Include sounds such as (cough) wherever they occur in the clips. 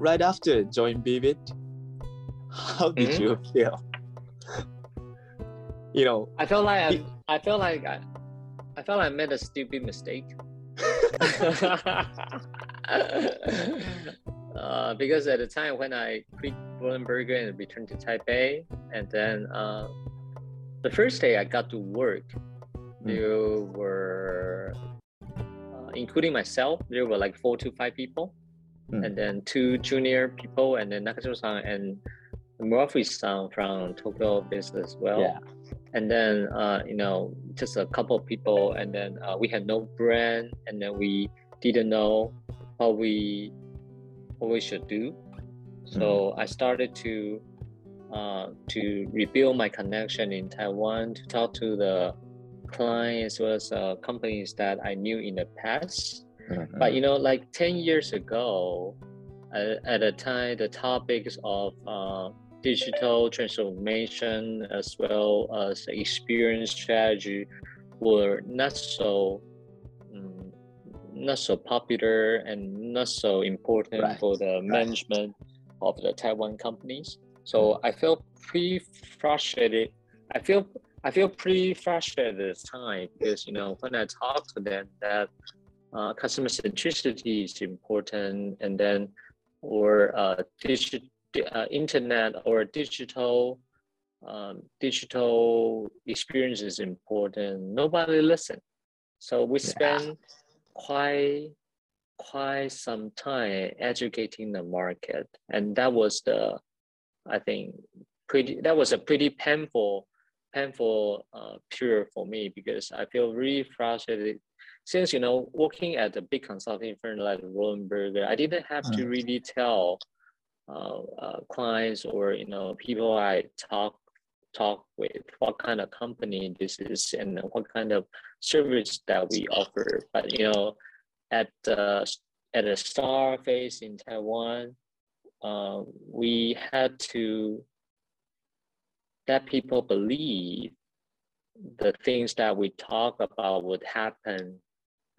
right after join beBit, how did Mhm. you feel? you know, I felt like I, It- I felt like I, I felt like I made a stupid mistake. (laughs) (laughs) uh, because at the time when I quit Berger and returned to Taipei, and then uh, the first day I got to work, there were, uh, including myself, there were like four to five people, Mm. and then two junior people, and then Nakajo-san and Murphy-san from Tokyo Business as well. Yeah, and then uh, you know just a couple of people and then uh, we had no brand and then we didn't know what we what we should do. So i started to uh, to rebuild my connection in taiwan to talk to the clients as well as uh, companies that i knew in the past Mhm. but you know like 10 years ago uh, at the time the topics of uh, digital transformation as well as experience strategy were not so mm, not so popular and not so important Right, for the management of the Taiwan companies. So I felt pretty frustrated. I feel I feel pretty frustrated at the time because you know when I talk to them that uh, customer centricity is important, and then or uh, digital uh, internet or digital um, digital experience is important. Nobody listen, so we Yeah. spend quite quite some time educating the market, and that was the I think pretty that was a pretty painful painful uh, period for me because I feel really frustrated since you know working at a big consulting firm like Roland Berger, I didn't have to really tell uh, uh, clients or you know people I talk talk with what kind of company this is and what kind of service that we offer. But you know, at the at a star phase in Taiwan, uh, we had to let people believe the things that we talk about would happen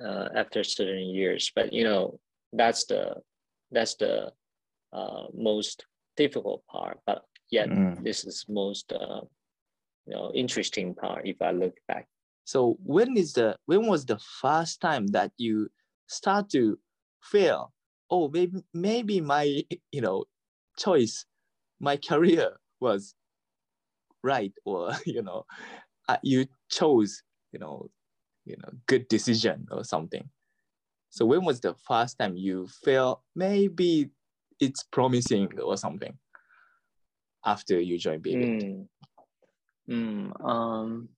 uh, after certain years. But you know, that's the that's the uh, most difficult part. But yet, Mm. this is most uh, you know interesting part if I look back. So when is the when was the first time that you start to feel, oh maybe maybe my (laughs) you know choice, my career was right or (laughs) you know uh, you chose you know you know good decision or something. So when was the first time you felt maybe it's promising or something after you joined beBit? Mm. Mm, um,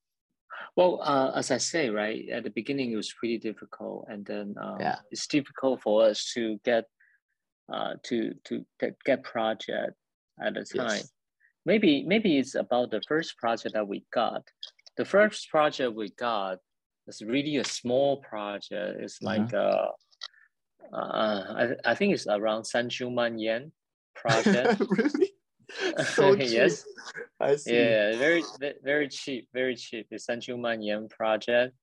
well, uh, as I say, right at the beginning, it was pretty difficult, and then um, Yeah. it's difficult for us to get uh, to to get, get project at the time. Yes. Maybe maybe it's about the first project that we got. The first project we got it's really a small project. It's uh-huh. like yeah. uh, uh, I, I think it's around Sanchuman yen project. (laughs) really? (laughs) So cheap. yes. I see. Yeah, very very cheap, very cheap. The Sanchuman yen project.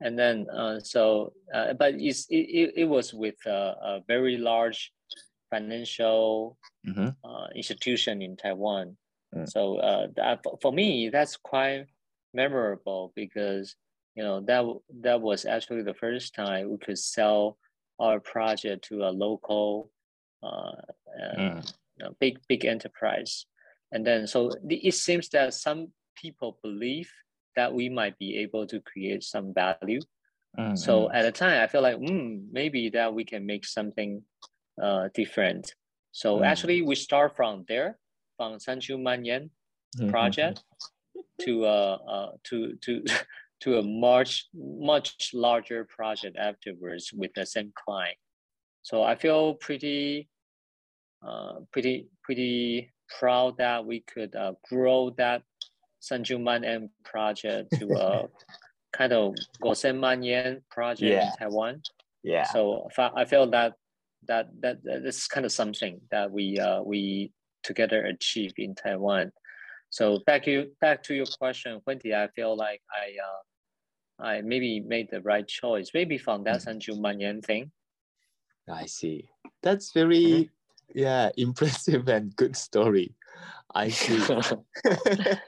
And then uh, so uh, but it's, it, it, it was with a, a very large financial mm-hmm. uh, institution in Taiwan. Mm. So uh, that, for me, that's quite memorable because you know that that was actually the first time we could sell our project to a local uh, uh, Mm. you know, big big enterprise and then so it seems that some people believe that we might be able to create some value Mm, so mm. at the time i feel like mm, maybe that we can make something uh, different so Mm. actually we start from there from sanchu manyan Mhm. project to uh, uh to to (laughs) to a much much larger project afterwards with the same client so i feel pretty uh pretty pretty proud that we could uh, grow that sanjuman m project to a (laughs) kind of gosenman yen project Yeah. in taiwan Yeah. so I fe- I feel that that that that is kind of something that we uh, we together achieve in Taiwan. So back you back to your question, when did I feel like I uh, I maybe made the right choice? Maybe from that Mhm. Sanju Manyan thing. I see. That's very yeah, (laughs) impressive and good story. I see. (laughs) (laughs)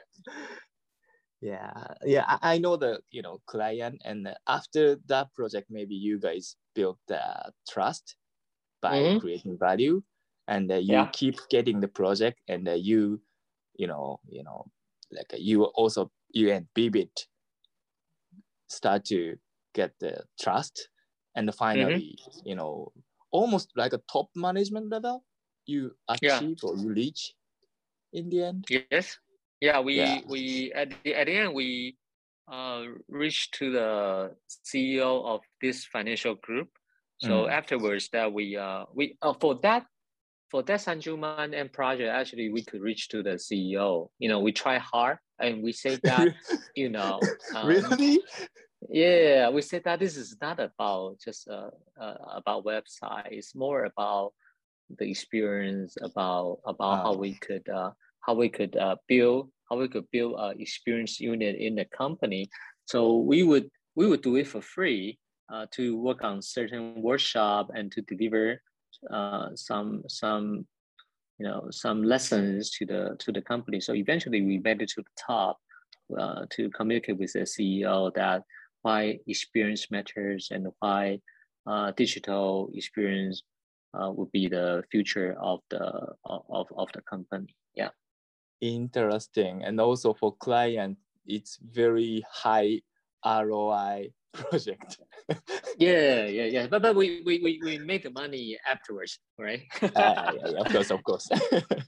yeah, yeah. I, I know the you know client, and after that project, maybe you guys built the trust by Mhm. creating value, and uh, you Yeah. keep getting the project, and uh, you, you know, you know, like uh, you also you and beBit start to get the trust, and finally, you know, almost like a top management level, you Yeah. achieve or you reach in the end. Yes. Yeah, we Yeah. we at the at the end we uh reached to the CEO of this financial group. So Mm. afterwards that we uh we uh, for that for that Sanjuman and project actually we could reach to the CEO. You know, we try hard and we say (laughs) that, you know, um, really? yeah, we said that this is not about just uh, uh about website. It's more about the experience about about how Ah. we could uh how we could uh build how we could build a experience unit in the company. So we would we would do it for free uh, to work on certain workshop and to deliver uh, some some you know some lessons to the to the company. So eventually we made it to the top uh, to communicate with the CEO that why experience matters and why uh, digital experience uh, would be the future of the of, of the company. Yeah. Interesting. And also for client, it's very high ROI project. (laughs) Yeah, yeah, yeah. But but we we we, we make the money afterwards, right? (laughs) Ah, yeah, yeah, of course, of course.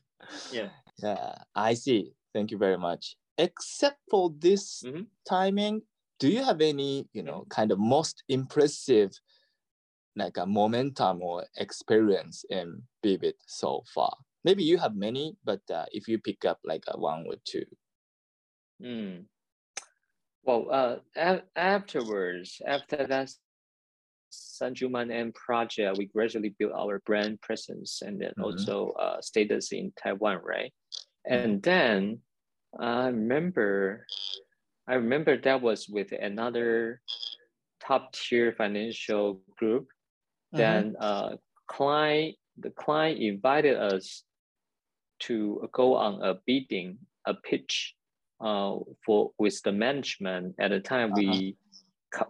(laughs) yeah. yeah, I see. Thank you very much. Except for this Mhm. timing, do you have any, you know, kind of most impressive like a momentum or experience in beBit so far? Maybe you have many, but uh, if you pick up like a one or two. Mm. Well, uh, afterwards, after that Sanjuman M project, we gradually built our brand presence and then Mhm. also uh, status in Taiwan, right? And then I remember, I remember that was with another top tier financial group. Then uh, client, the client invited us to go on a bidding, a pitch uh, for with the management. At the time, we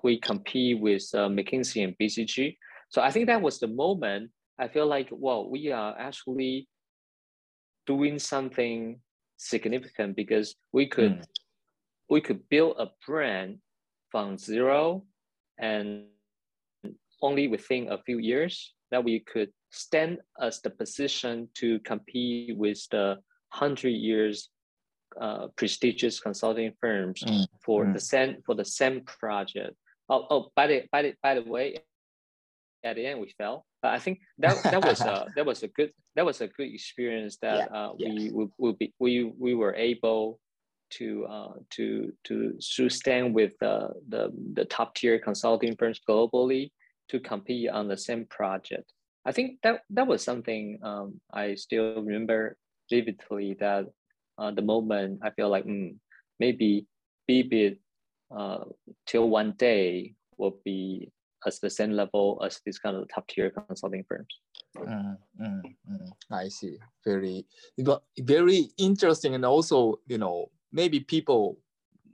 we compete with uh, McKinsey and BCG. So I think that was the moment I feel like, well, we are actually doing something significant because we could Mm. we could build a brand from zero and only within a few years that we could stand as the position to compete with the 100 years uh, prestigious consulting firms Mm, for mm. the same for the same project. Oh, oh, by the by the by the way, at the end we fell. But I think that that was a (laughs) that was a good that was a good experience that uh, yeah. we will be we we were able to uh, to to to stand with the, the the top tier consulting firms globally to compete on the same project. I think that that was something um, I still remember vividly. That uh, the moment I feel like mm, maybe beBit uh, till one day will be as the same level as this kind of top tier consulting firms. Mm, mm, mm. I see. Very, very interesting, and also, you know, maybe people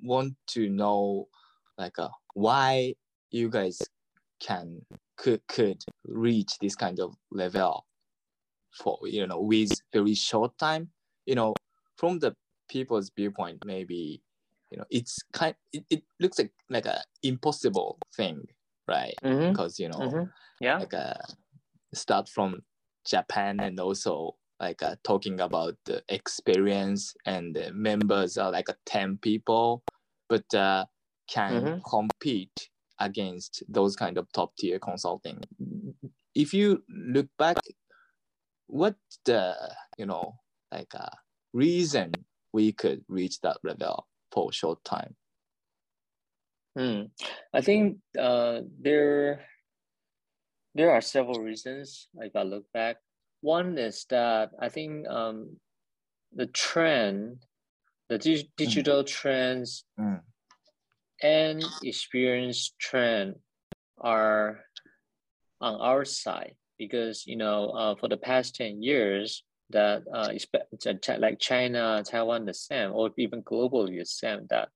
want to know, like, uh, why you guys can could could reach this kind of level for you know with very short time. You know, from the people's viewpoint, maybe you know it's kind. It, it looks like like a impossible thing, right? Mm-hmm. Because you know Mm-hmm. Yeah. like uh, start from Japan and also like uh, talking about the experience and the members are like uh, 10 people but uh, can Mhm. compete against those kind of top tier consulting if you look back what the you know like uh, reason we could reach that level for a short time Mm. I think uh, there there are several reasons if I look back. One is that I think um, the trend, the dig- digital trends Mm. and experience trend are on our side. because you know uh, for the past 10 years that uh, like China, Taiwan the same, or even globally the same, that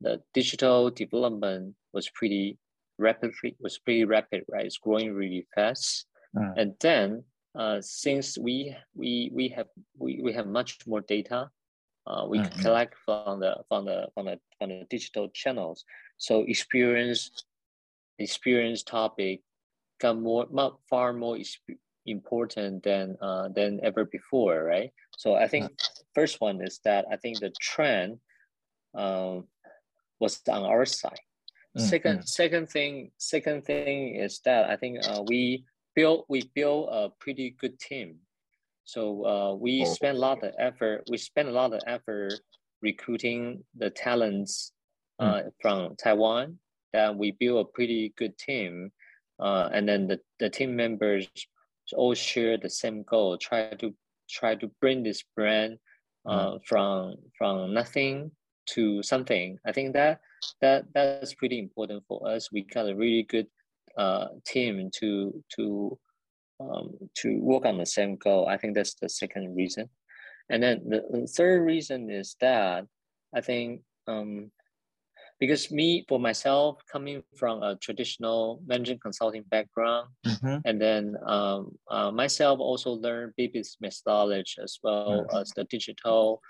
the digital development was pretty rapidly was pretty rapid, right? It's growing really fast. Mm. And then uh, since we we we have we, we have much more data, uh, we mm-hmm. collect from the from the from the from the digital channels. So experience experience topic got more far more important than uh, than ever before, right? So I think first one is that I think the trend um, was on our side. Mm-hmm. Second second thing second thing is that I think uh, we built we built a pretty good team. So uh, we oh. spent a lot of effort. We spent a lot of effort recruiting the talents uh, mm. from Taiwan. That we built a pretty good team, uh, and then the, the team members all share the same goal. Try to try to bring this brand uh, mm. from from nothing to something. I think that that that's pretty important for us. We got a really good uh, team to to um, to work on the same goal. I think that's the second reason. And then the, the third reason is that I think um, because me for myself coming from a traditional management consulting background mm-hmm. and then um, uh, myself also learned beBit's methodology as well mm-hmm. as the digital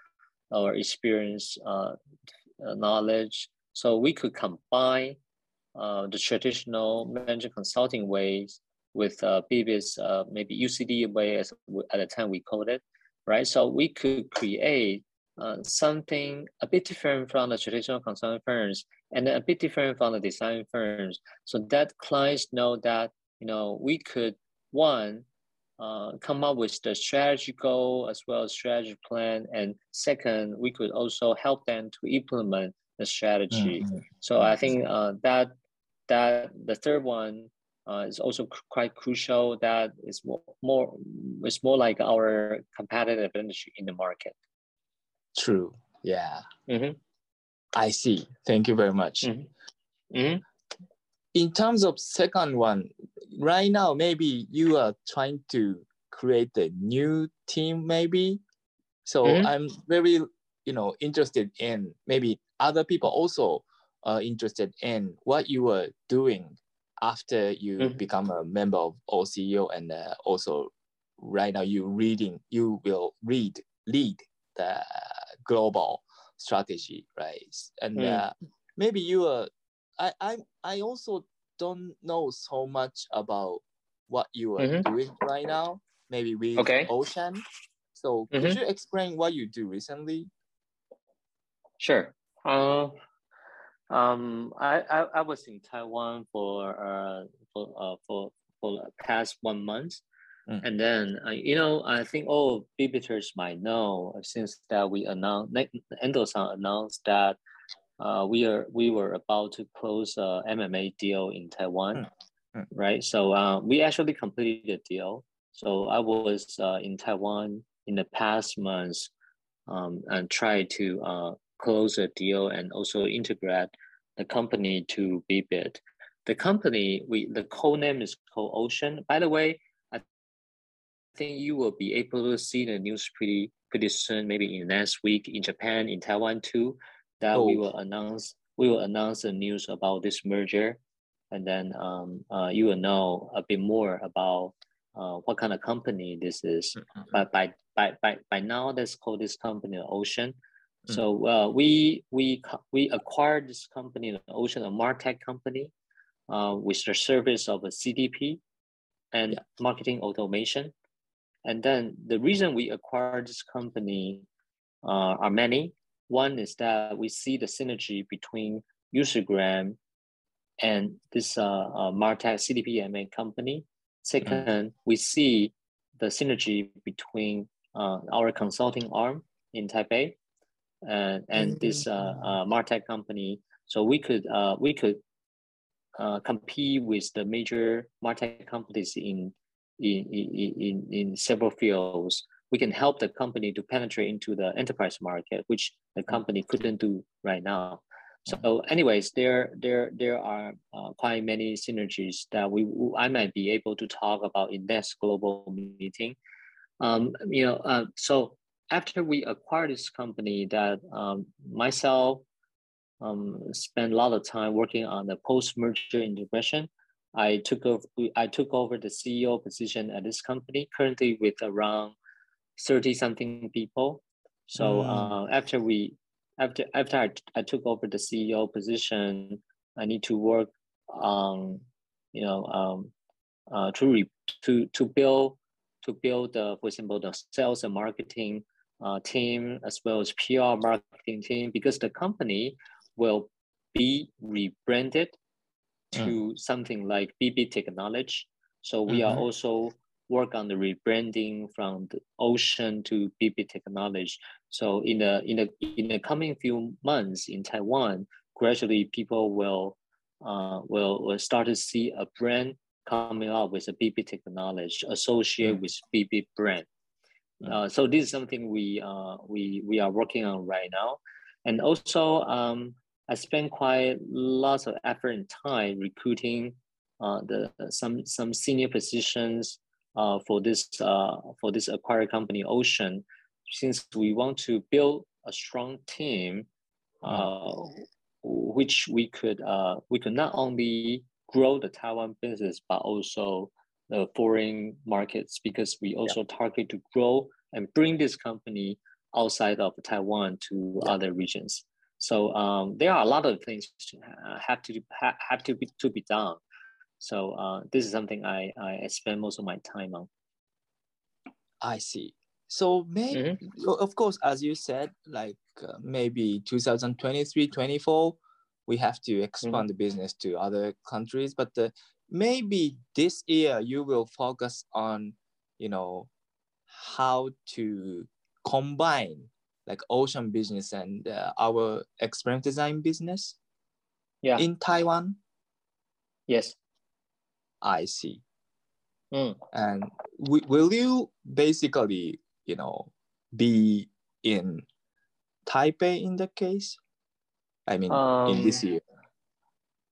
or experience uh, knowledge so we could combine uh, the traditional management consulting ways with uh, beBit's uh, maybe UCD way as at the time we called it right so we could create uh, something a bit different from the traditional consulting firms and a bit different from the design firms. So that clients know that you know we could one uh, come up with the strategy goal as well as strategy plan. And second we could also help them to implement the strategy. Mm-hmm. so i think uh, that that the third one uh, is also quite crucial. That is more, more it's more like our competitive advantage in the market True. Yeah. Mm-hmm. I see. Thank you very much. Mm-hmm. Mm-hmm. In terms of second one, right now maybe you are trying to create a new team, maybe. So mm-hmm. I'm very, you know, interested in maybe other people also are interested in what you were doing after you mm-hmm. become a member of OCEO and uh, also right now you reading you will read lead the global strategy, right? And mm. uh, maybe you are. I I I also don't know so much about what you are mm-hmm. doing right now. Maybe with okay. Ocean. So mm-hmm. could you explain what you do recently? Sure. Uh, um, I, I, I was in Taiwan for uh, for uh, for for the past one month, Mm. And then, uh, you know, I think all beBiters might know since that we announced, Endosan announced that uh, we are we were about to close a M&A deal in Taiwan, mm. Mm. right? So uh, we actually completed the deal. So I was uh, in Taiwan in the past months um, and tried to uh, close a deal and also integrate the company to beBit. The company, we the code name is called Ocean. By the way, think you will be able to see the news pretty pretty soon, maybe in the next week in Japan, in Taiwan too, that oh. we will announce we will announce the news about this merger, and then um, uh, you will know a bit more about uh, what kind of company this is. Mm-hmm. But by by by by now, let's call this company Ocean. Mm-hmm. So uh, we we we acquired this company, the Ocean, a Martech company, uh, with the service of a CDP and yeah. marketing automation. And then the reason we acquired this company uh, are many. One is that we see the synergy between Usergram and this uh, uh, Martech CDPMA company. Second, mm. we see the synergy between uh, our consulting arm in Taipei and, and mm-hmm. this uh, uh, Martech company. So we could uh, we could uh, compete with the major Martech companies in in, in, in several fields, we can help the company to penetrate into the enterprise market, which the company couldn't do right now. So, anyways, there there there are uh, quite many synergies that we I might be able to talk about in this global meeting. Um, you know, uh, so after we acquired this company, that um, myself um, spent a lot of time working on the post-merger integration. I took over I took over the CEO position at this company, currently with around 30 something people. So mm. uh, after we after after I, I took over the CEO position, I need to work on you know um, uh, to re, to to build to build uh, for example the sales and marketing uh, team as well as PR marketing team because the company will be rebranded to mm. something like BB Technology. So we mm-hmm. are also work on the rebranding from the ocean to BB Technology. So in the in the in the coming few months in Taiwan, gradually people will uh, will will start to see a brand coming up with a BB Technology associated mm. with BB brand. Mm. Uh, so this is something we uh, we we are working on right now, and also um, I spent quite lots of effort and time recruiting uh, the some some senior positions uh, for this uh, for this acquired company Ocean, since we want to build a strong team, uh, which we could uh, we could not only grow the Taiwan business but also the foreign markets because we also yeah. target to grow and bring this company outside of Taiwan to yeah. other regions. So um, there are a lot of things uh, have to ha, have to be to be done. So uh, this is something I, I spend most of my time on. I see. So maybe, mm-hmm. of course, as you said, like uh, maybe 2023, 24, we have to expand mm-hmm. the business to other countries. But uh, maybe this year you will focus on, you know, how to combine like ocean business and uh, our experience design business yeah. in taiwan? Yes. I see. Mm. and w- will you basically you know be in taipei in the case? I mean um, in this um, year.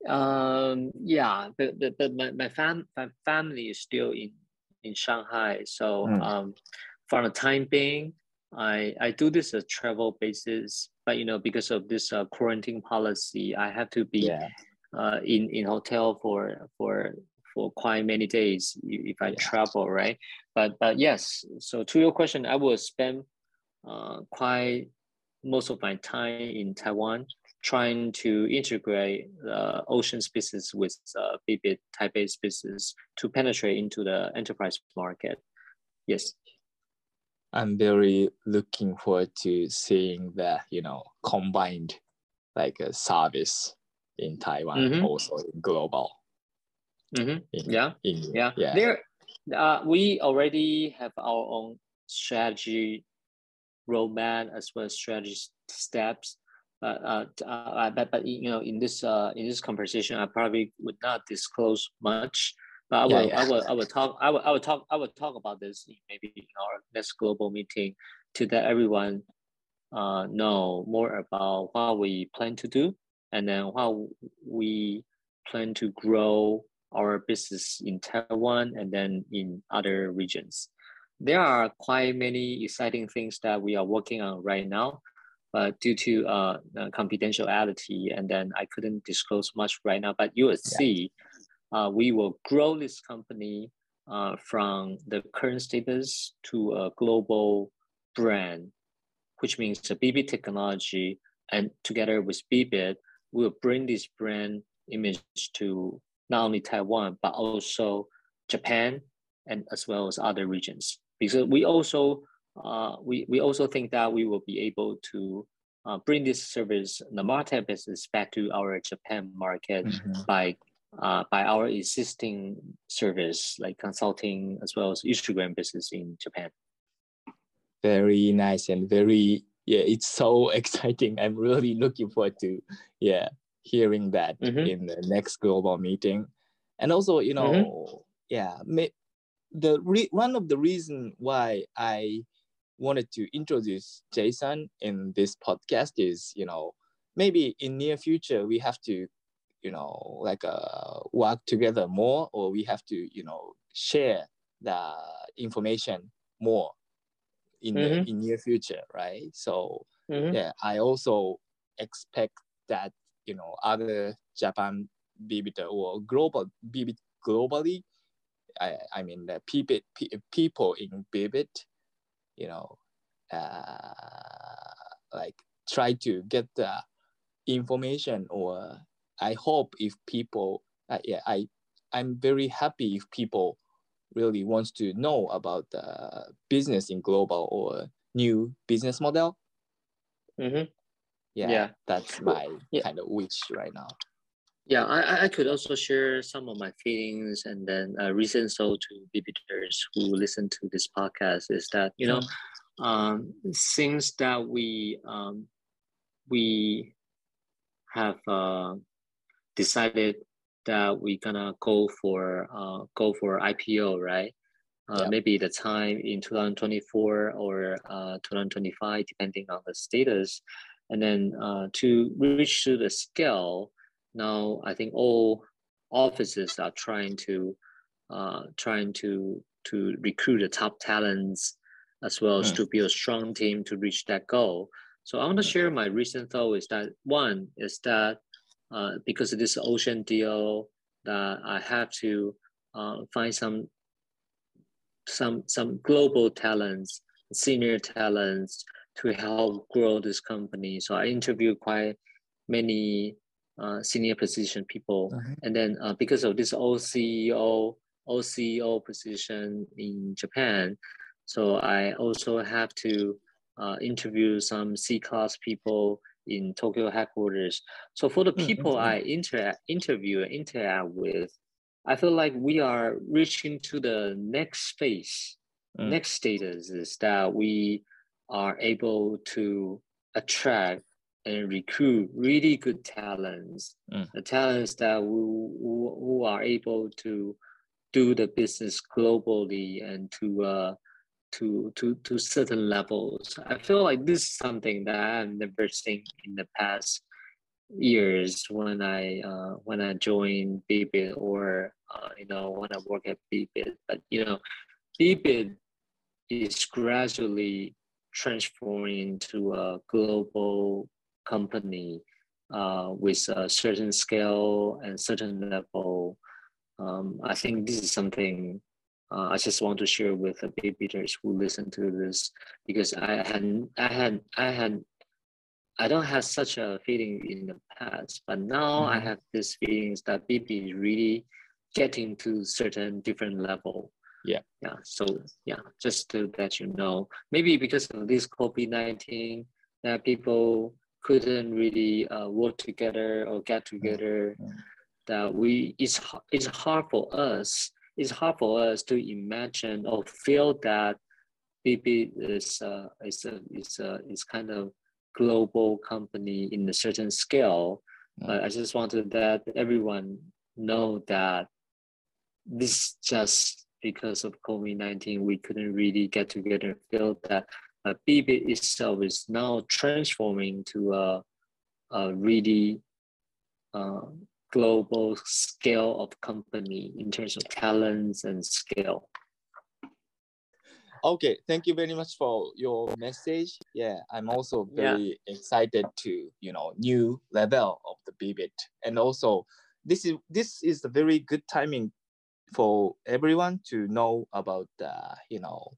um yeah but, but, but my, my, fam- my family is still in in shanghai. So mm. um for the time being I, I do this a travel basis, but you know because of this uh, quarantine policy, I have to be yeah. uh, in in hotel for for for quite many days if I yeah. travel, right? But but yes, so to your question, I will spend uh, quite most of my time in Taiwan trying to integrate the ocean's business with uh, BB Taipei's business to penetrate into the enterprise market. Yes. I'm very looking forward to seeing the you know combined like a service in Taiwan, mm-hmm. also in global. Mm-hmm. In, yeah. In, yeah, yeah. There, uh, we already have our own strategy roadmap as well as strategy steps. But uh, uh, but but you know, in this uh, in this conversation, I probably would not disclose much but I will, yeah, yeah. I will, I will talk, I will, I will talk, I will talk about this maybe in our next global meeting to let everyone uh, know more about what we plan to do and then how we plan to grow our business in Taiwan and then in other regions. There are quite many exciting things that we are working on right now, but due to uh, confidentiality, and then I couldn't disclose much right now. But you will yeah. Uh, we will grow this company uh, from the current status to a global brand, which means the BB technology and together with beBit, we'll bring this brand image to not only Taiwan, but also Japan and as well as other regions. Because we also, uh, we, we also think that we will be able to uh, bring this service, the MarTech business back to our Japan market mm-hmm. by uh, by our existing service like consulting as well as Usergram business in Japan. Very nice and very yeah, it's so (laughs) exciting. I'm really looking forward to yeah hearing that mm-hmm. in the next global meeting, and also you know mm-hmm. yeah the re- one of the reason why I wanted to introduce Jason in this podcast is you know maybe in near future we have to you know like uh, work together more or we have to you know share the information more in Mhm. the in near future right so Mhm. yeah i also expect that you know other japan beBit or global beBit globally i i mean the people people in beBit you know uh like try to get the information or i hope if people uh, yeah i i'm very happy if people really wants to know about the business in global or new business model Mhm. yeah, Yeah. that's my yeah. kind of wish right now Yeah, I, I- could also share some of my feelings and then uh, reason so to beBiters who listen to this podcast is that you know um, things that we um, we have uh, decided that we're gonna go for uh, go for IPO, right? Uh. Maybe the time in 2024 or uh, 2025, depending on the status, and then uh, to reach to the scale. Now, I think all offices are trying to uh, trying to to recruit the top talents as well as Mm. to build a strong team to reach that goal. So I want to Mm. share my recent thought is that one is that uh, because of this ocean deal that I have to uh, find some some some global talents, senior talents to help grow this company. So I interviewed quite many uh, senior position people, Mhm. and then uh, because of this OCEO OCEO position in Japan, so I also have to uh, interview some C class people in Tokyo headquarters. So for the Mm, people mm, I interact interview and interact with, I feel like we are reaching to the next phase. Mm. Next status is that we are able to attract and recruit really good talents. Mm. The talents that who, who, who are able to do the business globally and to uh, to to to certain levels. I feel like this is something that I've never seen in the past years when I uh, when I joined beBit or uh, you know when I work at beBit. But you know, beBit is gradually transforming into a global company uh, with a certain scale and certain level. Um, I think this is something uh, I just want to share with the beBiters who listen to this because I had I had I had I don't have such a feeling in the past, but now I Mhm. have this feelings that BB is really getting to certain different level. Yeah. Yeah. So yeah, just to let you know, maybe because of this COVID nineteen, that people couldn't really uh, work together or get together. Mm. That we it's it's hard for us. It's hard for us to imagine or feel that BB is uh, is a is a is kind of global company in a certain scale. Mm. But I just wanted that everyone know that this just because of COVID nineteen, we couldn't really get together and feel that uh, BB itself is now transforming to a, a really uh, global scale of company in terms of talents and scale. Okay, thank you very much for your message. Yeah, I'm also Yeah. very excited to you know new level of the beBit, and also this is this is a very good timing for everyone to know about the you know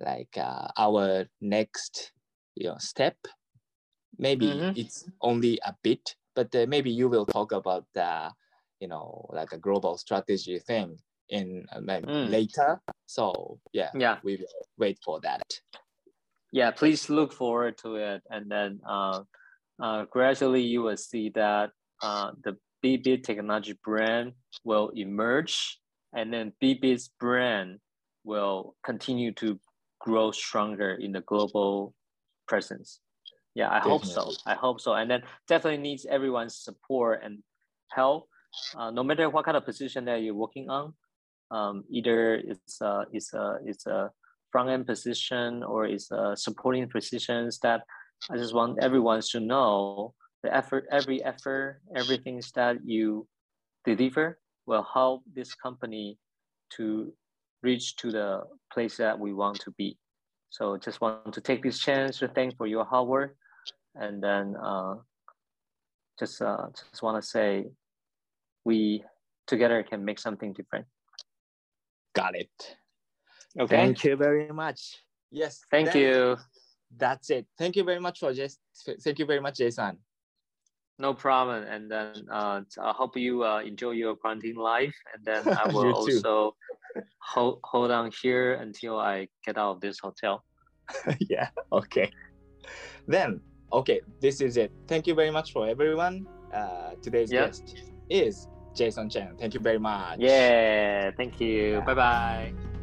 like uh, our next you know step. Maybe Mhm. it's only a bit, but uh, maybe you will talk about the you know like a global strategy thing in uh, Mm. later. So yeah, Yeah. we will wait for that. yeah please look forward to it and then uh, uh, gradually you will see that uh, the bb technology brand will emerge and then bb's brand will continue to grow stronger in the global presence yeah i hope so. I hope so. And then definitely needs everyone's support and help. Uh, no matter what kind of position that you're working on um, either it's a, it's a, it's a front end position or it's a supporting positions that I just want everyone to know the effort, every effort, everything that you deliver will help this company to reach to the place that we want to be. So just want to take this chance to thank for your hard work, and then uh, just uh, just want to say we together can make something different. Got it. Okay. Thank you very much. Yes. Thank then you. That's it. Thank you very much for Jason. Thank you very much, Jason. No problem. And then uh, I hope you uh, enjoy your quarantine life. And then (laughs) I will also hold, hold on here until I get out of this hotel. (laughs) yeah. Okay. Then, okay, this is it. Thank you very much for everyone. Uh, today's Yeah. guest is Jason Chen. Thank you very much. Yeah. Thank you. Yeah. Bye bye.